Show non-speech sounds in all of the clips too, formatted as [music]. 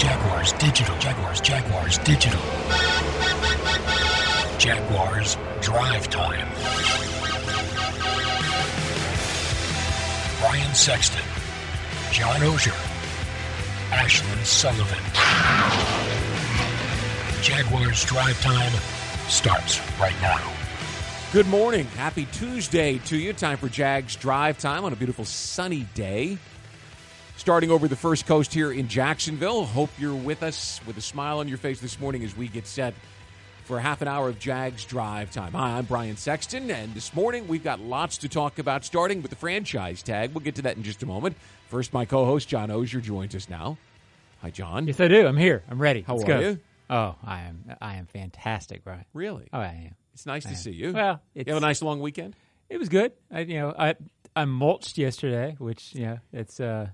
Jaguars Digital. Jaguars, Jaguars Digital. Jaguars Drive Time. Brian Sexton. John Oehser. Ashlyn Sullivan. Jaguars Drive Time starts right now. Good morning. Happy Tuesday to you. Time for Jags Drive Time on a beautiful sunny day. Starting over the first coast here in Jacksonville. Hope you're with us with a smile on your face this morning as we get set for half an hour of Jags Drive Time. Hi, I'm Brian Sexton, and this morning we've got lots to talk about, starting with the franchise tag. We'll get to that in just a moment. First, my co host, John Oehser, joins us now. Hi, John. Yes, I do. I'm here. I'm ready. How Let's are go. you? Oh, I am. I am fantastic, Brian. Really? Oh, I am. It's nice to am. see you. Well, you have a nice long weekend? It was good. I, you know, I I mulched yesterday, which you know, it's uh,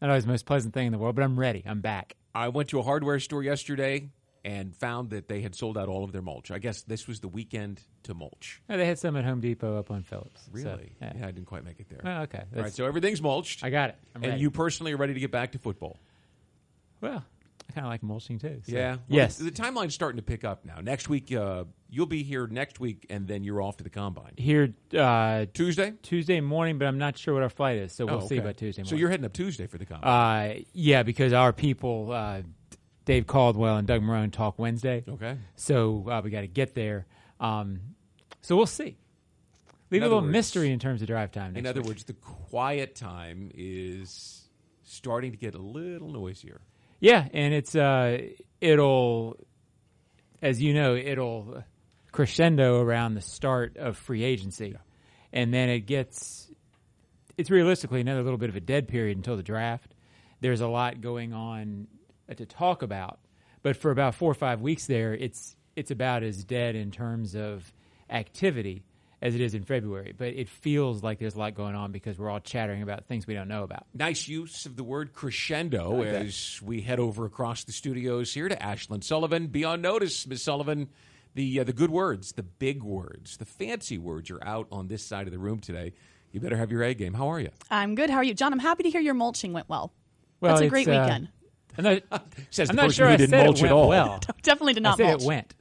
not always the most pleasant thing in the world, but I'm ready. I'm back. I went to a hardware store yesterday and found that they had sold out all of their mulch. I guess this was the weekend to mulch. Oh, they had some at Home Depot up on Phillips. so, Really? yeah. yeah. I didn't quite make it there. Well, okay. all right, so everything's mulched. I got it. I'm and ready. you personally are ready to get back to football. well, I kind of like mulching too. so- Yeah. Well, Yes. The, the timeline's starting to pick up now. Next week, uh, you'll be here next week, and then you're off to the combine. Here uh, Tuesday? Tuesday morning, but I'm not sure what our flight is, so we'll Oh, see okay. about Tuesday morning. So you're heading up Tuesday for the combine. Uh, yeah, because our people, uh, Dave Caldwell and Doug Marrone, talk Wednesday. okay. So uh, we got to get there. Um, so we'll see. Leave In a little words- mystery in terms of drive time. In other week. words, the quiet time is starting to get a little noisier. Yeah, and it's uh, it'll, as you know, it'll crescendo around the start of free agency, and then it gets. It's realistically another little bit of a dead period until the draft. There's a lot going on uh, to talk about, but for about four or five weeks there, it's it's about as dead in terms of activity as it is in February. But it feels like there's a lot going on because we're all chattering about things we don't know about. Nice use of the word crescendo as we head over across the studios here to Ashlyn Sullivan. Be on notice, Miss Sullivan. The uh, the good words, the big words, the fancy words are out on this side of the room today. You better have your A game. How are you? I'm good. How are you, John? I'm happy to hear your mulching went well. Well, That's a great uh, weekend. I'm not, [laughs] Says I'm the not sure who I didn't said mulch it at went all. well. [laughs] Definitely did I not said mulch. it went.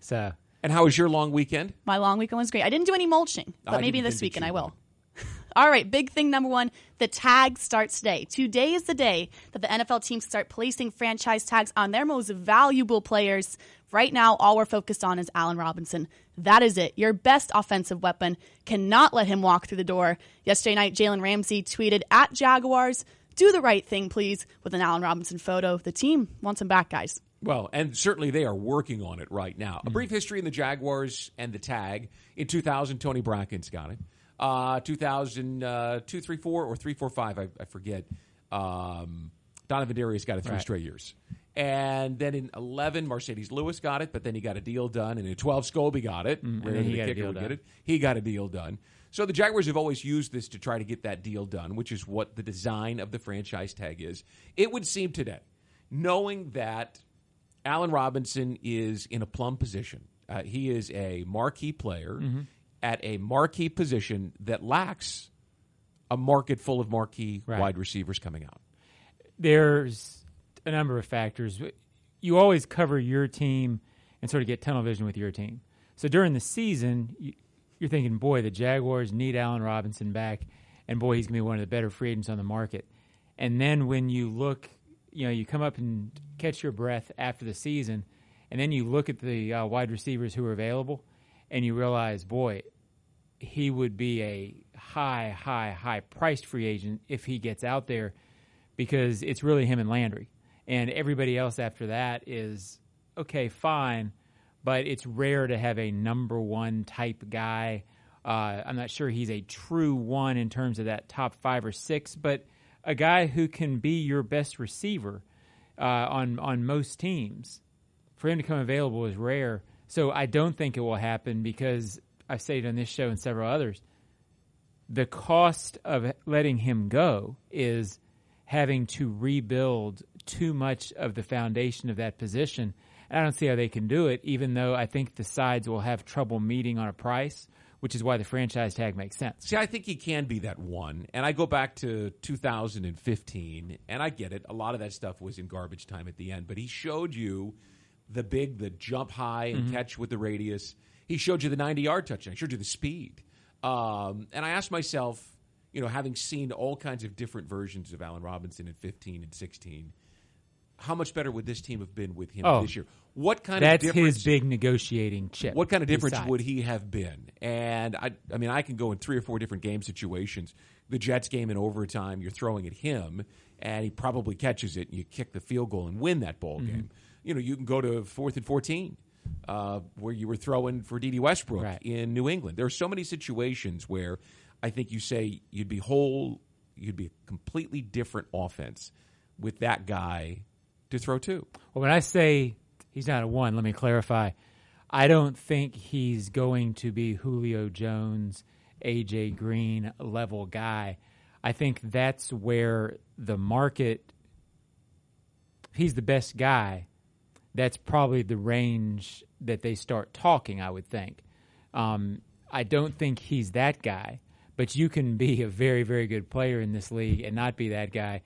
So And how was your long weekend? My long weekend was great. I didn't do any mulching, but I maybe this weekend I will. [laughs] All right, big thing number one the tag starts today. Today is the day that the NFL teams start placing franchise tags on their most valuable players. Right now, all we're focused on is Allen Robinson. That is it. Your best offensive weapon. Cannot let him walk through the door. Yesterday night, Jalen Ramsey tweeted at Jaguars, do the right thing, please, with an Allen Robinson photo. The team wants him back, guys. Well, and certainly they are working on it right now. A brief history in the Jaguars and the tag. In 2000, Tony Brackens got it. Uh, 2000, uh, 2, 3, 4, or 3, 4, 5, I, I forget. Um, Donovan Darius got it three Right. straight years. And then in 11, Marcedes Lewis got it, but then he got a deal done. And in 12, Scobee got it. and Rare then he got a kicker deal would done. get it. He got a deal done. So the Jaguars have always used this to try to get that deal done, which is what the design of the franchise tag is. It would seem today, knowing that Allen Robinson is in a plum position. Uh, he is a marquee player Mm-hmm. at a marquee position that lacks a market full of marquee Right. wide receivers coming out. there's a number of factors. You always cover your team and sort of get tunnel vision with your team. So during the season, you- you're thinking, boy, the Jaguars need Allen Robinson back, and boy, he's going to be one of the better free agents on the market. And then when you look, you know, you come up and catch your breath after the season, and then you look at the uh, wide receivers who are available, and you realize, boy, he would be a high, high, high priced free agent if he gets out there because it's really him and Landry. And everybody else after that is okay, fine, but it's rare to have a number one type guy. Uh, I'm not sure he's a true one in terms of that top five or six, but a guy who can be your best receiver uh, on on most teams. For him to come available is rare. So I don't think it will happen because I've stated on this show and several others. The cost of letting him go is having to rebuild too much of the foundation of that position. And I don't see how they can do it, even though I think the sides will have trouble meeting on a price, which is why the franchise tag makes sense. See, I think he can be that one. And I go back to 2015, and I get it. A lot of that stuff was in garbage time at the end, but he showed you the big, the jump high and catch with the radius. He showed you the 90 yard touchdown. He showed you the speed. Um, and I asked myself, you know, having seen all kinds of different versions of Allen Robinson in 15 and 16, how much better would this team have been with him Oh, this year? What kind That's of difference? his big negotiating chip. What kind of difference would he have been? And I, I mean, I can go in three or four different game situations. The Jets game in overtime, you're throwing at him, and he probably catches it, and you kick the field goal and win that ball Mm-hmm. game. You know, you can go to fourth and fourteen, uh, where you were throwing for Dede Westbrook Right. in New England. There are so many situations where I think you say you'd be whole, you'd be a completely different offense with that guy to throw to. Well, when I say he's not a one, let me clarify. I don't think he's going to be Julio Jones, AJ Green level guy. I think that's where the market. He's the best guy. That's probably the range that they start talking. I would think. Um, I don't think he's that guy, but you can be a very, very good player in this league and not be that guy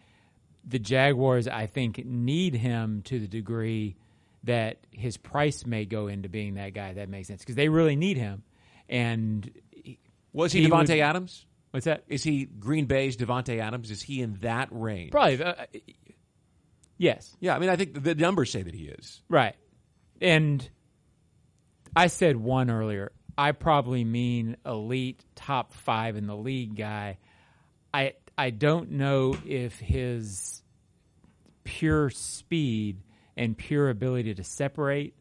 the Jaguars, I think, need him to the degree that his price may go into being that guy. That makes sense because they really need him. And Was he, He Davante would- Adams? what's that? Is he Green Bay's Davante Adams? Is he in that range? Probably. Uh, yes. Yeah, I mean, I think the, the numbers say that he is. Right. And I said one earlier. I probably mean elite top five in the league guy. I I don't know if his pure speed and pure ability to separate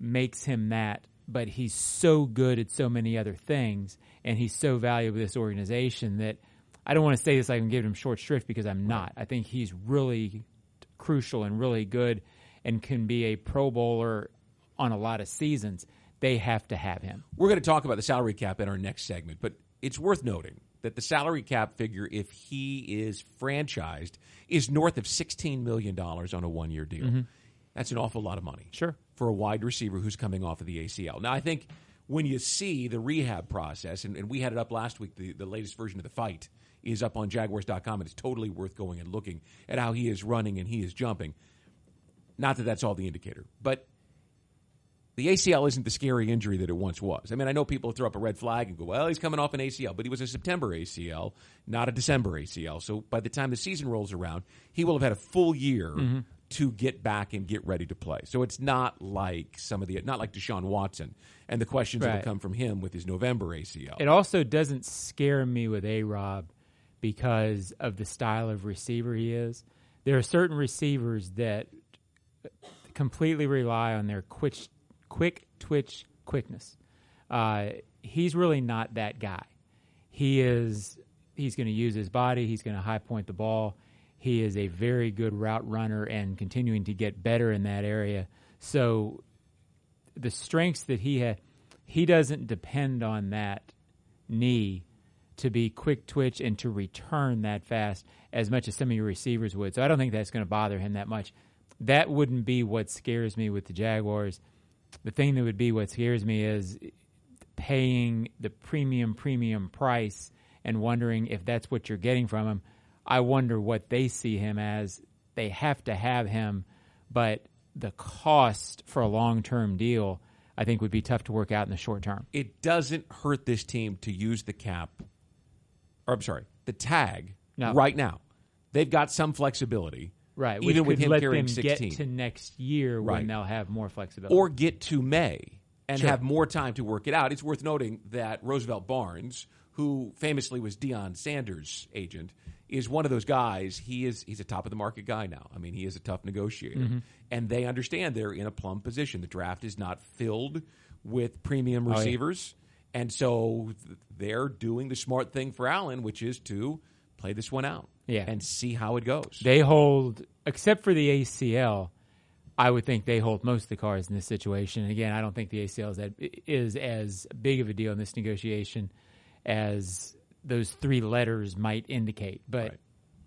makes him that, but he's so good at so many other things and he's so valuable to this organization that I don't want to say this like I'm giving him short shrift because I'm not. I think he's really crucial and really good and can be a pro bowler on a lot of seasons. They have to have him. We're going to talk about the salary cap in our next segment, but it's worth noting that the salary cap figure, if he is franchised, is north of $16 million on a one year deal. Mm-hmm. That's an awful lot of money. Sure. For a wide receiver who's coming off of the ACL. Now, I think when you see the rehab process, and, and we had it up last week, the, the latest version of the fight is up on Jaguars.com, and it's totally worth going and looking at how he is running and he is jumping. Not that that's all the indicator, but the ACL isn't the scary injury that it once was. I mean, I know people throw up a red flag and go, well, he's coming off an ACL, but he was a September ACL, not a December ACL. So by the time the season rolls around, he will have had a full year mm-hmm. to get back and get ready to play. So it's not like some of the, not like Deshaun Watson and the questions that will come from him with his November ACL. It also doesn't scare me with A Rob because of the style of receiver he is. There are certain receivers that completely rely on their quick, quick twitch quickness. Uh, he's really not that guy. He is. He's going to use his body. He's going to high point the ball. He is a very good route runner and continuing to get better in that area. So the strengths that he had, he doesn't depend on that knee to be quick twitch and to return that fast as much as some of your receivers would. So I don't think that's going to bother him that much. That wouldn't be what scares me with the Jaguars. The thing that would be what scares me is paying the premium premium price and wondering if that's what you're getting from him. I wonder what they see him as. They have to have him, but the cost for a long term deal, I think, would be tough to work out in the short term. it doesn't hurt this team to use the cap, or I'm sorry, the tag No. right now. They've got some flexibility. Right, Even with him let carrying them 16. get to next year Right. when they'll have more flexibility. or get to May and Sure. have more time to work it out. It's worth noting that Roosevelt Barnes, who famously was Deion Sanders' agent, is one of those guys. He is he's a top of the market guy now. I mean, he is a tough negotiator, Mm-hmm. and they understand they're in a plum position. The draft is not filled with premium Oh, yeah. receivers, and so they're doing the smart thing for Allen, which is to play this one out, Yeah. and see how it goes. they hold, except for the ACL, I would think they hold most of the cards in this situation. And again, I don't think the ACL is, that, is as big of a deal in this negotiation as those three letters might indicate. But Right.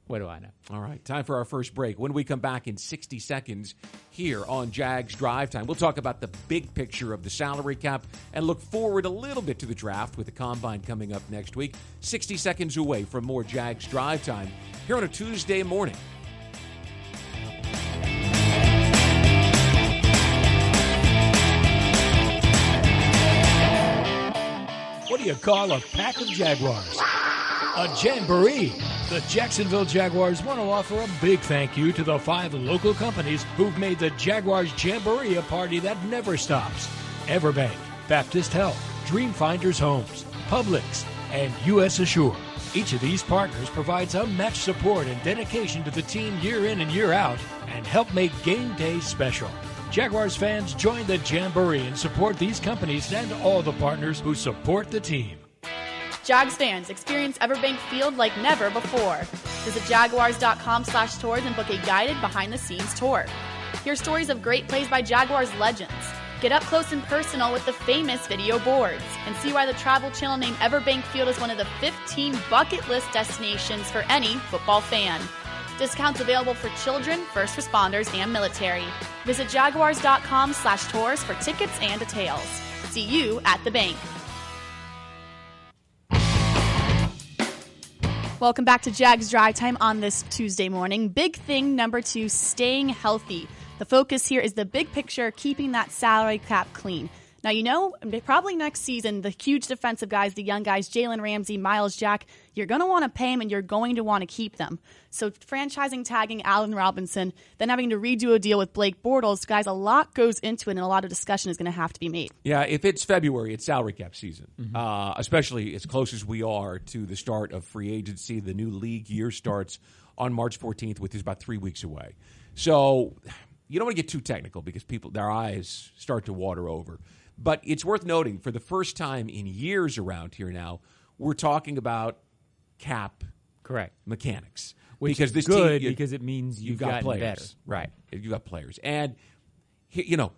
What do I know? All right, time for our first break. When we come back in 60 seconds here on Jags Drive Time, we'll talk about the big picture of the salary cap and look forward a little bit to the draft with the combine coming up next week. 60 seconds away from more Jags Drive Time here on a Tuesday morning. What do you call a pack of Jaguars? A jamboree. The Jacksonville Jaguars want to offer a big thank you to the five local companies who've made the Jaguars Jamboree a party that never stops. Everbank, Baptist Health, Dreamfinders Homes, Publix, and U.S. Assure. Each of these partners provides unmatched support and dedication to the team year in and year out and help make game day special. Jaguars fans join the Jamboree and support these companies and all the partners who support the team. Jags fans, experience Everbank Field like never before. Visit jaguars.com slash tours and book a guided behind-the-scenes tour. Hear stories of great plays by Jaguars legends. Get up close and personal with the famous video boards and see why the Travel Channel named Everbank Field as one of the 15 bucket list destinations for any football fan. Discounts available for children, first responders, and military. Visit jaguars.com slash tours for tickets and details. See you at the bank. Welcome back to Jags Drive Time on this Tuesday morning. Big thing number two staying healthy. The focus here is the big picture, keeping that salary cap clean. Now, you know, probably next season, the huge defensive guys, the young guys, Jalen Ramsey, Myles Jack, you're going to want to pay them and you're going to want to keep them. So, franchising tagging Allen Robinson, then having to redo a deal with Blake Bortles, guys, a lot goes into it and a lot of discussion is going to have to be made. Yeah, if it's February, it's salary cap season, uh, especially as close as we are to the start of free agency. The new league year starts on March 14th, which is about three weeks away. So you don't want to get too technical because people their eyes start to water over. But it's worth noting for the first time in years around here now, we're talking about cap Correct. mechanics. Which because is this good team, you- because it means you've, you've got players, better. right? You've got players, and you know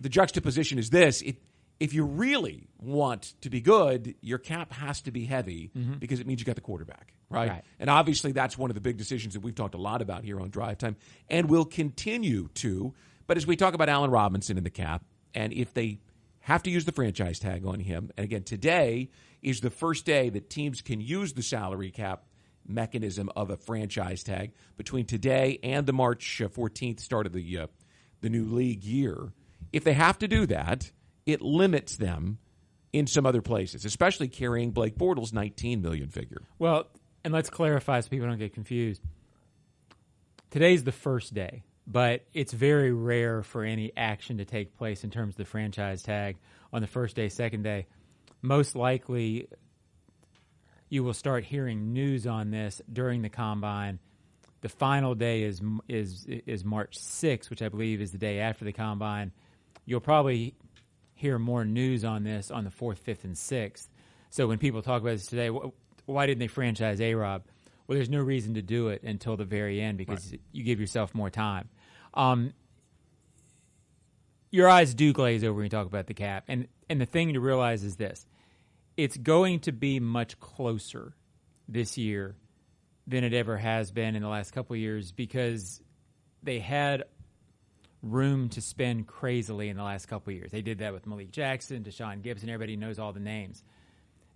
the juxtaposition is this: it, if you really want to be good, your cap has to be heavy mm-hmm. because it means you got the quarterback, right? Right. And obviously, that's one of the big decisions that we've talked a lot about here on Drive Time, and will continue to. But as we talk about Allen Robinson in the cap, and if they have to use the franchise tag on him, and again, today is the first day that teams can use the salary cap mechanism of a franchise tag between today and the March uh, 14th start of the uh, the new league year. If they have to do that, it limits them in some other places, especially carrying Blake Bortles' 19 million figure. Well, and let's clarify so people don't get confused. Today's the first day, but it's very rare for any action to take place in terms of the franchise tag on the first day, second day. Most likely, you will start hearing news on this during the combine. The final day is is is March 6th, which I believe is the day after the combine. You'll probably hear more news on this on the 4th, 5th, and 6th. So when people talk about this today, why didn't they franchise A Rob? Well, there's no reason to do it until the very end because you give yourself more time. Um, your eyes do glaze over when you talk about the cap. And, and the thing to realize is this it's going to be much closer this year than it ever has been in the last couple years because they had room to spend crazily in the last couple years. They did that with Malik Jackson, Tashaun Gipson, everybody knows all the names.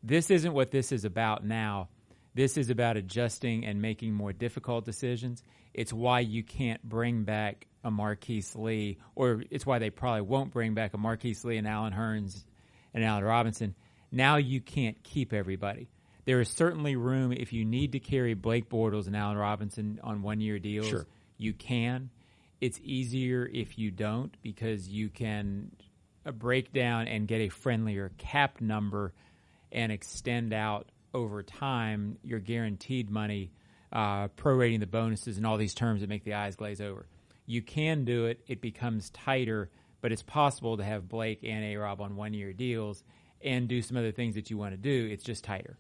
This isn't what this is about now. This is about adjusting and making more difficult decisions. It's why you can't bring back a Marquise Lee, or it's why they probably won't bring back a Marquise Lee and Allen Hurns and Allen Robinson. Now you can't keep everybody. There is certainly room if you need to carry Blake Bortles and Allen Robinson on one year deals. Sure. You can. It's easier if you don't because you can uh, break down and get a friendlier cap number and extend out over time your guaranteed money, uh, prorating the bonuses and all these terms that make the eyes glaze over. You can do it. It becomes tighter, but it's possible to have Blake and A Rob on one year deals and do some other things that you want to do. It's just tighter.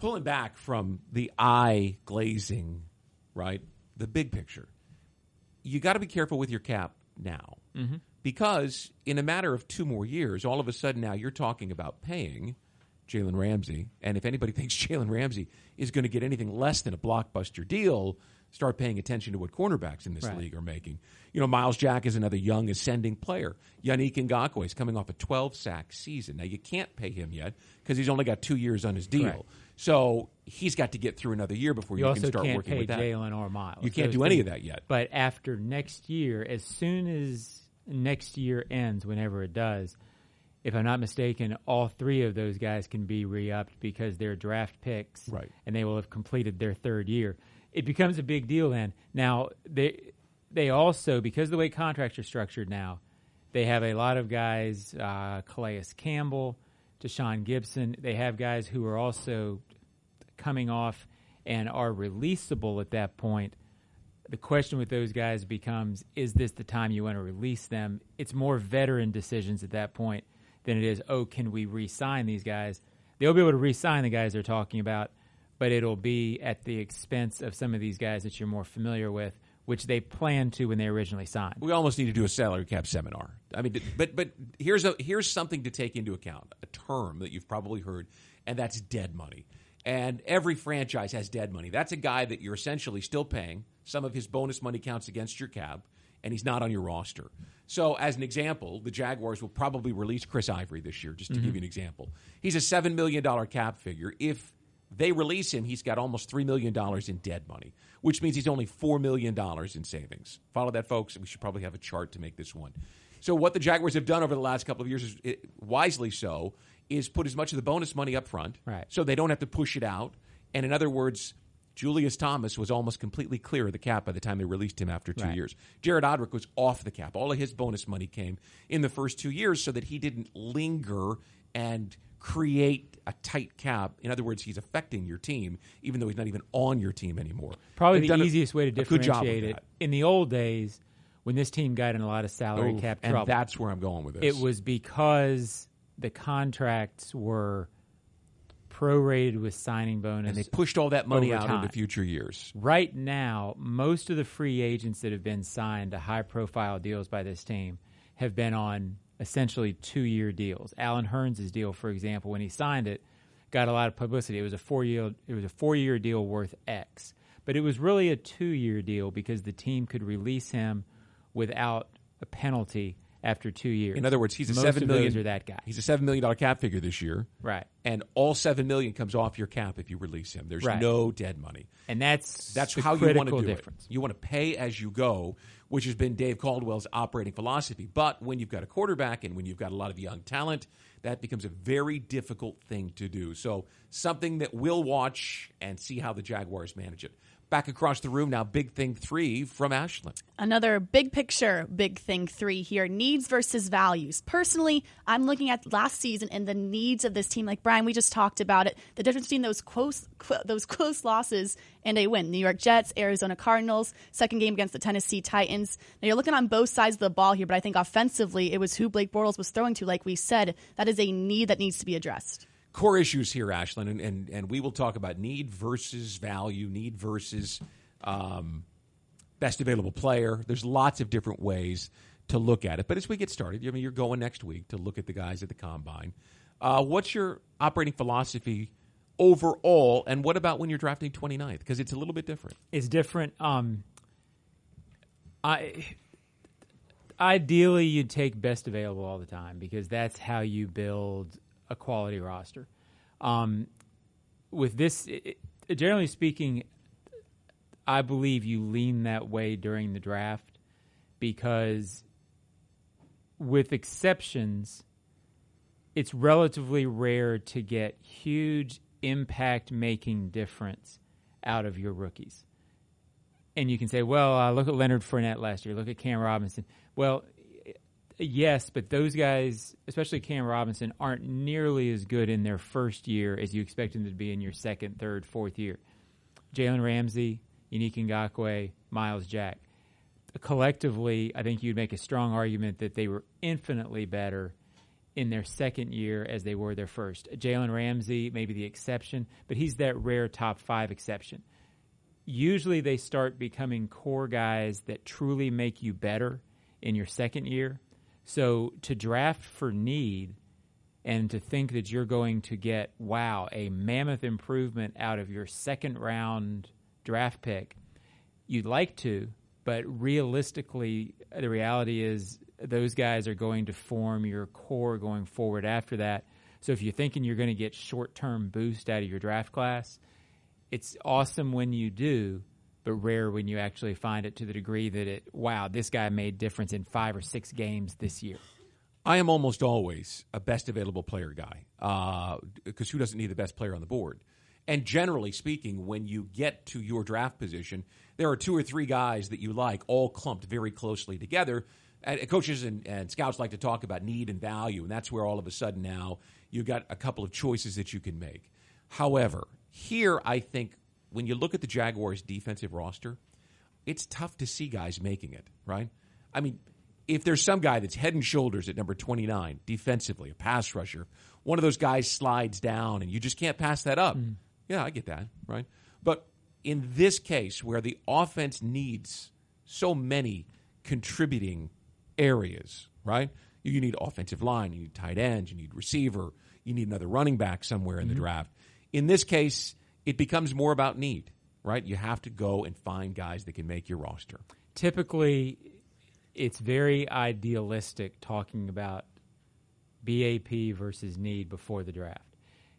Pulling back from the eye glazing, right? The big picture. You got to be careful with your cap now. Mm-hmm. Because in a matter of two more years, all of a sudden now you're talking about paying Jalen Ramsey. And if anybody [laughs] thinks Jalen Ramsey is going to get anything less than a blockbuster deal, start paying attention to what cornerbacks in this Right. league are making. You know, Myles Jack is another young ascending player. Yannick Ngakoue is coming off a 12 sack season. Now you can't pay him yet because he's only got two years on his deal. Correct. So he's got to get through another year before You you, can start working with that. Jalen or Myles. You can't Those do any things. of that yet. But after next year, as soon as next year ends, whenever it does, if I'm not mistaken, all three of those guys can be re-upped because they're draft picks, Right. And they will have completed their third year. It becomes a big deal then. Now they they also because of the way contracts are structured now, they have a lot of guys, uh, Calais Campbell, Tashaun Gipson. They have guys who are also coming off and are releasable at that point. The question with those guys becomes is this the time you want to release them? It's more veteran decisions at that point than it is, oh, can we re sign these guys? They'll be able to re sign the guys they're talking about, but it'll be at the expense of some of these guys that you're more familiar with, which they planned to when they originally signed. We almost need to do a salary cap seminar. I mean, but but here's a here's something to take into account. A term that you've probably heard, and that's dead money. And every franchise has dead money. That's a guy that you're essentially still paying. Some of his bonus money counts against your cap, and he's not on your roster. So, as an example, the Jaguars will probably release Chris Ivory this year, just to mm-hmm. give you an example. He's a $7 million cap figure. If they release him, he's got almost $3 million in dead money, which means he's only $4 million in savings. Follow that, folks? We should probably have a chart to make this one. So, what the Jaguars have done over the last couple of years, is it, wisely so, is put as much of the bonus money up front Right. so they don't have to push it out. And in other words, Julius Thomas was almost completely clear of the cap by the time they released him after two Right. years. Jared Odrick was off the cap. All of his bonus money came in the first two years so that he didn't linger and create a tight cap. In other words, he's affecting your team, even though he's not even on your team anymore. Probably They've the done a- easiest way to a good job differentiate it. that. In the old days, when this team got in a lot of salary Oof, cap and trouble, that's where I'm going with this. it was because the contracts were prorated with signing bonus. and they pushed all that money out into future years. right now, most of the free agents that have been signed to high profile deals by this team have been on essentially two year deals. Allen Hurns' deal, for example, when he signed it, got a lot of publicity. It was a four year it was a four year deal worth X. But it was really a two year deal because the team could release him without a penalty after two years. In other words, he's a Most seven million. are that guy. He's a seven million dollar cap figure this year, Right. And all seven million comes off your cap if you release him. There's Right. no dead money. And that's That's how you want to do difference. it. You want to pay as you go, which has been Dave Caldwell's operating philosophy. But when you've got a quarterback and when you've got a lot of young talent, that becomes a very difficult thing to do. So something that we'll watch and see how the Jaguars manage it. Back across the room now, big thing three from Ashlyn. Another big picture, big thing three here needs versus values. Personally, I'm looking at last season and the needs of this team. Like Brian, we just talked about it. The difference between those close, cl- those close losses and a win. New York Jets, Arizona Cardinals, second game against the Tennessee Titans. Now you're looking on both sides of the ball here, but I think offensively, it was who Blake Bortles was throwing to. Like we said, that is a need that needs to be addressed. Core issues here, Ashlyn, and, and, and we will talk about need versus value, need versus um, best available player. There's lots of different ways to look at it. But as we get started, I mean, you're going next week to look at the guys at the combine. Uh, what's your operating philosophy overall, and what about when you're drafting 29th? Because it's a little bit different. It's different. Um, I ideally you'd take best available all the time because that's how you build a quality roster. Um, with this, it, generally speaking, I believe you lean that way during the draft because, with exceptions, it's relatively rare to get huge impact making difference out of your rookies. And you can say, well, uh, look at Leonard Fournette last year. Look at Cam Robinson. Well, yes, but those guys, especially Cam Robinson, aren't nearly as good in their first year as you expect them to be in your second, third, fourth year. Jalen Ramsey, Yannick Ngakoue, Myles Jack. Collectively, I think you'd make a strong argument that they were infinitely better in their second year as they were their first. Jalen Ramsey may be the exception, but he's that rare top five exception. Usually they start becoming core guys that truly make you better in your second year. So to draft for need and to think that you're going to get, wow, a mammoth improvement out of your second round draft pick, you'd like to, but realistically, the reality is those guys are going to form your core going forward after that. So if you're thinking you're going to get short term boost out of your draft class, it's awesome when you do, but rare when you actually find it to the degree that it, wow, this guy made difference in five or six games this year. I am almost always a best available player guy because uh, who doesn't need the best player on the board? And generally speaking, when you get to your draft position, there are two or three guys that you like, all clumped very closely together. And coaches and, and scouts like to talk about need and value, and that's where all of a sudden now you've got a couple of choices that you can make. However, here I think when you look at the Jaguars' defensive roster, it's tough to see guys making it, right? I mean, if there's some guy that's head and shoulders at number 29 defensively, a pass rusher, one of those guys slides down and you just can't pass that up. Mm. Yeah, I get that, right? But in this case, where the offense needs so many contributing areas, right? You need offensive line, you need tight ends, you need receiver, you need another running back somewhere in mm-hmm. the draft. In this case, it becomes more about need, right? You have to go and find guys that can make your roster. Typically, it's very idealistic talking about BAP versus need before the draft.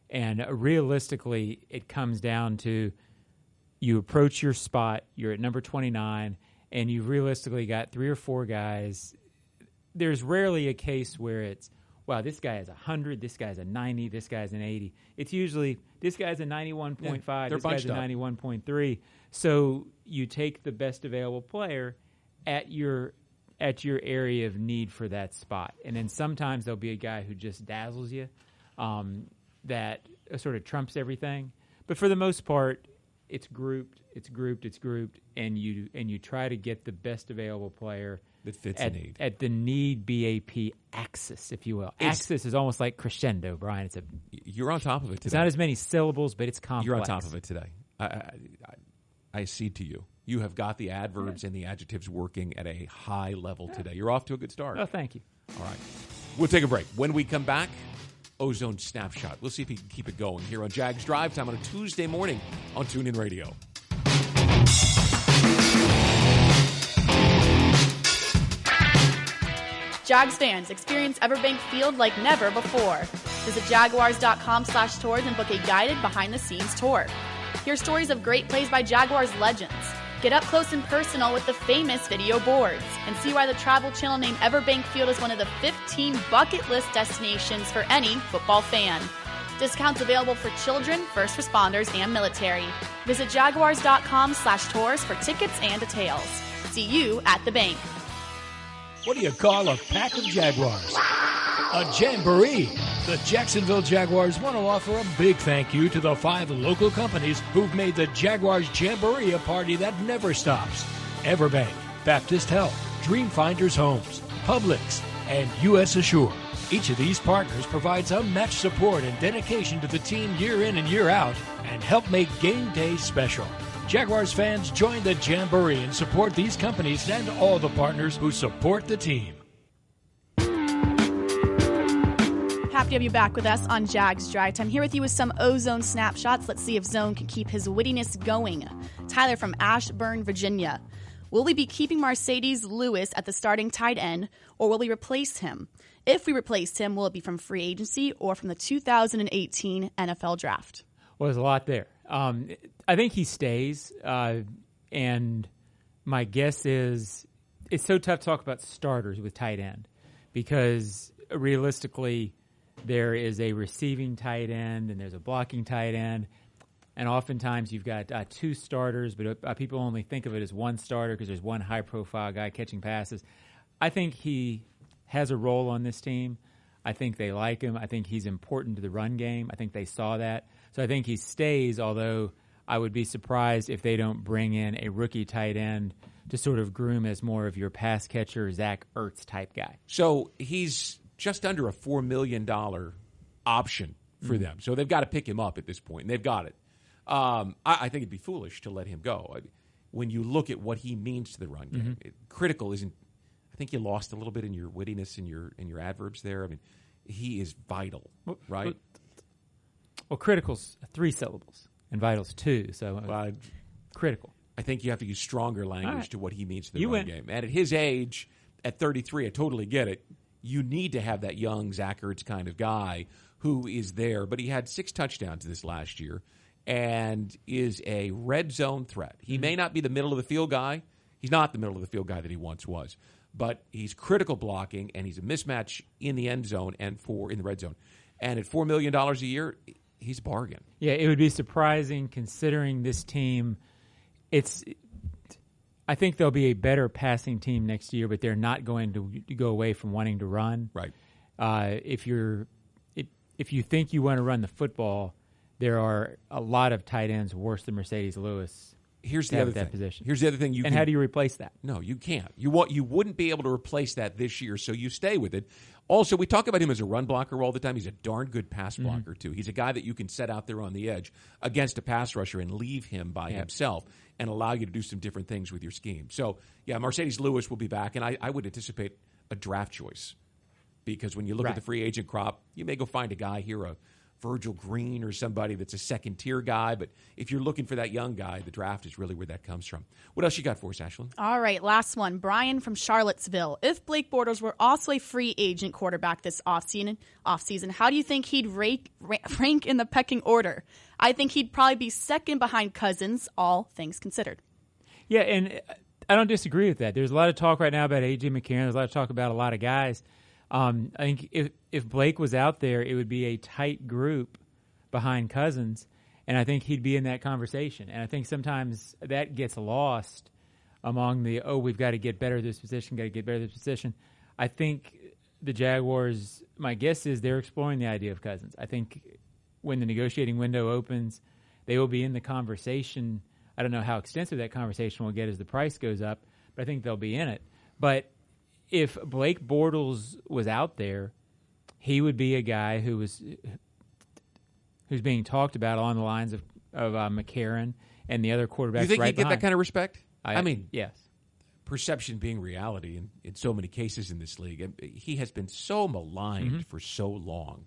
And realistically, it comes down to you approach your spot, you're at number 29, and you've realistically got three or four guys. There's rarely a case where it's, wow, this guy is a 100, this guy's a 90, this guy's an 80. It's usually, this guy's a 91.5, yeah, this guy's a 91.3. So you take the best available player at your at your area of need for that spot. And then sometimes there'll be a guy who just dazzles you um, that sort of trumps everything. But for the most part, it's grouped, it's grouped, it's grouped, and you and you try to get the best available player that fits at, need at the need BAP axis, if you will. It's, axis is almost like crescendo, Brian. It's a you're on top of it. Today. It's not as many syllables, but it's complex. You're on top of it today. I, I, I, I cede to you. You have got the adverbs and the adjectives working at a high level today. You're off to a good start. Oh, thank you. All right. We'll take a break. When we come back, Ozone Snapshot. We'll see if he can keep it going here on Jags Drive Time on a Tuesday morning on TuneIn Radio. Jags fans, experience Everbank Field like never before. Visit jaguars.com slash tours and book a guided behind-the-scenes tour. Hear stories of great plays by Jaguars legends Get up close and personal with the famous video boards and see why the Travel Channel named Everbank Field as one of the 15 bucket list destinations for any football fan. Discounts available for children, first responders, and military. Visit jaguars.com slash tours for tickets and details. See you at the bank. What do you call a pack of Jaguars? A jamboree. The Jacksonville Jaguars want to offer a big thank you to the five local companies who've made the Jaguars Jamboree a party that never stops. Everbank, Baptist Health, Dreamfinders Homes, Publix, and U.S. Assure. Each of these partners provides unmatched support and dedication to the team year in and year out and help make game day special. Jaguars fans join the Jamboree and support these companies and all the partners who support the team. Happy to have you back with us on Jags Drive Time. Here with you with some ozone snapshots. Let's see if Zone can keep his wittiness going. Tyler from Ashburn, Virginia. Will we be keeping Marcedes Lewis at the starting tight end, or will we replace him? If we replace him, will it be from free agency or from the 2018 NFL draft? Well, there's a lot there. Um, I think he stays, uh, and my guess is it's so tough to talk about starters with tight end because realistically, there is a receiving tight end and there's a blocking tight end. And oftentimes you've got uh, two starters, but uh, people only think of it as one starter because there's one high profile guy catching passes. I think he has a role on this team. I think they like him. I think he's important to the run game. I think they saw that. So I think he stays, although I would be surprised if they don't bring in a rookie tight end to sort of groom as more of your pass catcher, Zach Ertz type guy. So he's just under a $4 million option for mm-hmm. them. So they've got to pick him up at this point, and they've got it. Um, I, I, think it'd be foolish to let him go. I, when you look at what he means to the run game, mm-hmm. it, critical isn't. I think you lost a little bit in your wittiness and your in your adverbs there. I mean, he is vital, right? Well, well, critical's three syllables and vital's two, so uh, well, critical. I think you have to use stronger language right. to what he means to the You run win. game. And at his age, at 33, I totally get it. You need to have that young Zach Ertz kind of guy who is there. But he had six touchdowns this last year and is a red zone threat. He may not be the middle of the field guy. He's not the middle of the field guy that he once was. But he's critical blocking and he's a mismatch in the end zone and for in the red zone. And at $4 million a year, he's bargain. Yeah, it would be surprising considering this team. It's. I think they'll be a better passing team next year, but they're not going to go away from wanting to run. Right. Uh, if you're, if, if you think you want to run the football, there are a lot of tight ends worse than Marcedes Lewis. Here's the other that thing. position. Here's the other thing you and can how do you replace that? No, you can't. You want you wouldn't be able to replace that this year, so you stay with it. Also, we talk about him as a run blocker all the time. He's a darn good pass Mm-hmm. blocker too. He's a guy that you can set out there on the edge against a pass rusher and leave him by himself and allow you to do some different things with your scheme. So, yeah, Marcedes Lewis will be back, and I, I would anticipate a draft choice because when you look at the free agent crop, you may go find a guy here, a Virgil Green or somebody that's a second tier guy. But if you're looking for that young guy, the draft is really where that comes from. What else you got for us, Ashlyn? All right, last one. Brian from Charlottesville. If Blake Bortles were also a free agent quarterback this offseason, offseason how do you think he'd rank, [laughs] rank in the pecking order? I think he'd probably be second behind Cousins, all things considered. Yeah, and uh, I don't disagree with that. There's a lot of talk right now about AJ McCarron. There's a lot of talk about a lot of guys. Um, I think if if Blake was out there, it would be a tight group behind Cousins, and I think he'd be in that conversation. And I think sometimes that gets lost among the oh, we've got to get better at this position, got to get better at this position. I think the Jaguars. My guess is they're exploring the idea of Cousins. I think when the negotiating window opens, they will be in the conversation. I don't know how extensive that conversation will get as the price goes up, but I think they'll be in it. But if Blake Bortles was out there, he would be a guy who was who's being talked about along the lines of of uh, McCarron and the other quarterbacks. you think right he'd get that kind of respect? I, I mean, yes, perception being reality in, in so many cases in this league. He has been so maligned Mm-hmm. for so long.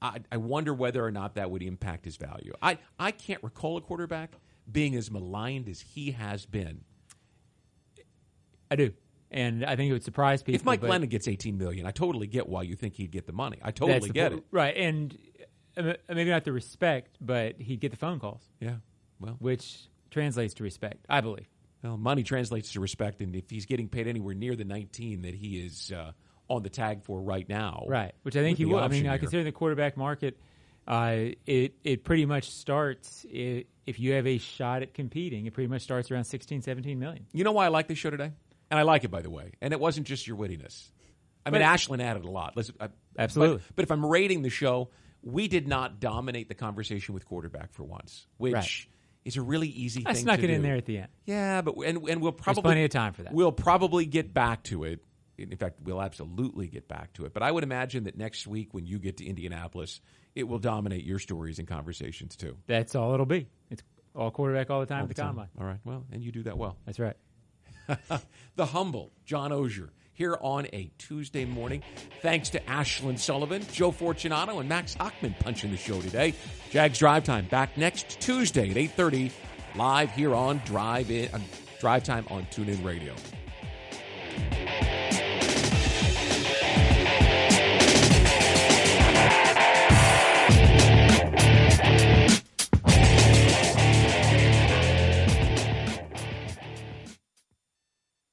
I, I wonder whether or not that would impact his value. I, I can't recall a quarterback being as maligned as he has been. I do, and I think it would surprise people. If Mike Glennon gets eighteen million, I totally get why you think he'd get the money. I totally the get po- it. right, and uh, maybe not the respect, but he'd get the phone calls, Yeah. Well, which translates to respect, I believe. well, money translates to respect, and if he's getting paid anywhere near the nineteen that he is uh, on the tag for right now, Right, which I think he will. I mean, I consider the quarterback market. Uh, it it pretty much starts i if you have a shot at competing. It pretty much starts around 16, 17 million. You know why I like this show today? And I like it, by the way. And it wasn't just your wittiness. I mean, But- Ashlyn added a lot. I, Absolutely. But, but if I'm rating the show, we did not dominate the conversation with quarterback for once, which Right. is a really easy I thing snuck to it do. in there at the end. Yeah, but and and we'll probably plenty of time for that. We'll probably get back to it. In fact, we'll absolutely get back to it. But I would imagine that next week, when you get to Indianapolis, it will dominate your stories and conversations too. That's all it'll be. It's all quarterback all the time All at the, the time. combine. All right. Well, and you do that well. That's right. [laughs] the humble John Oehser here on a Tuesday morning. Thanks to Ashlyn Sullivan, Joe Fortunato, and Max Hockman punching the show today. Jags Drive Time back next Tuesday at 8.30 live here on Drive, in, uh, Drive Time on TuneIn Radio.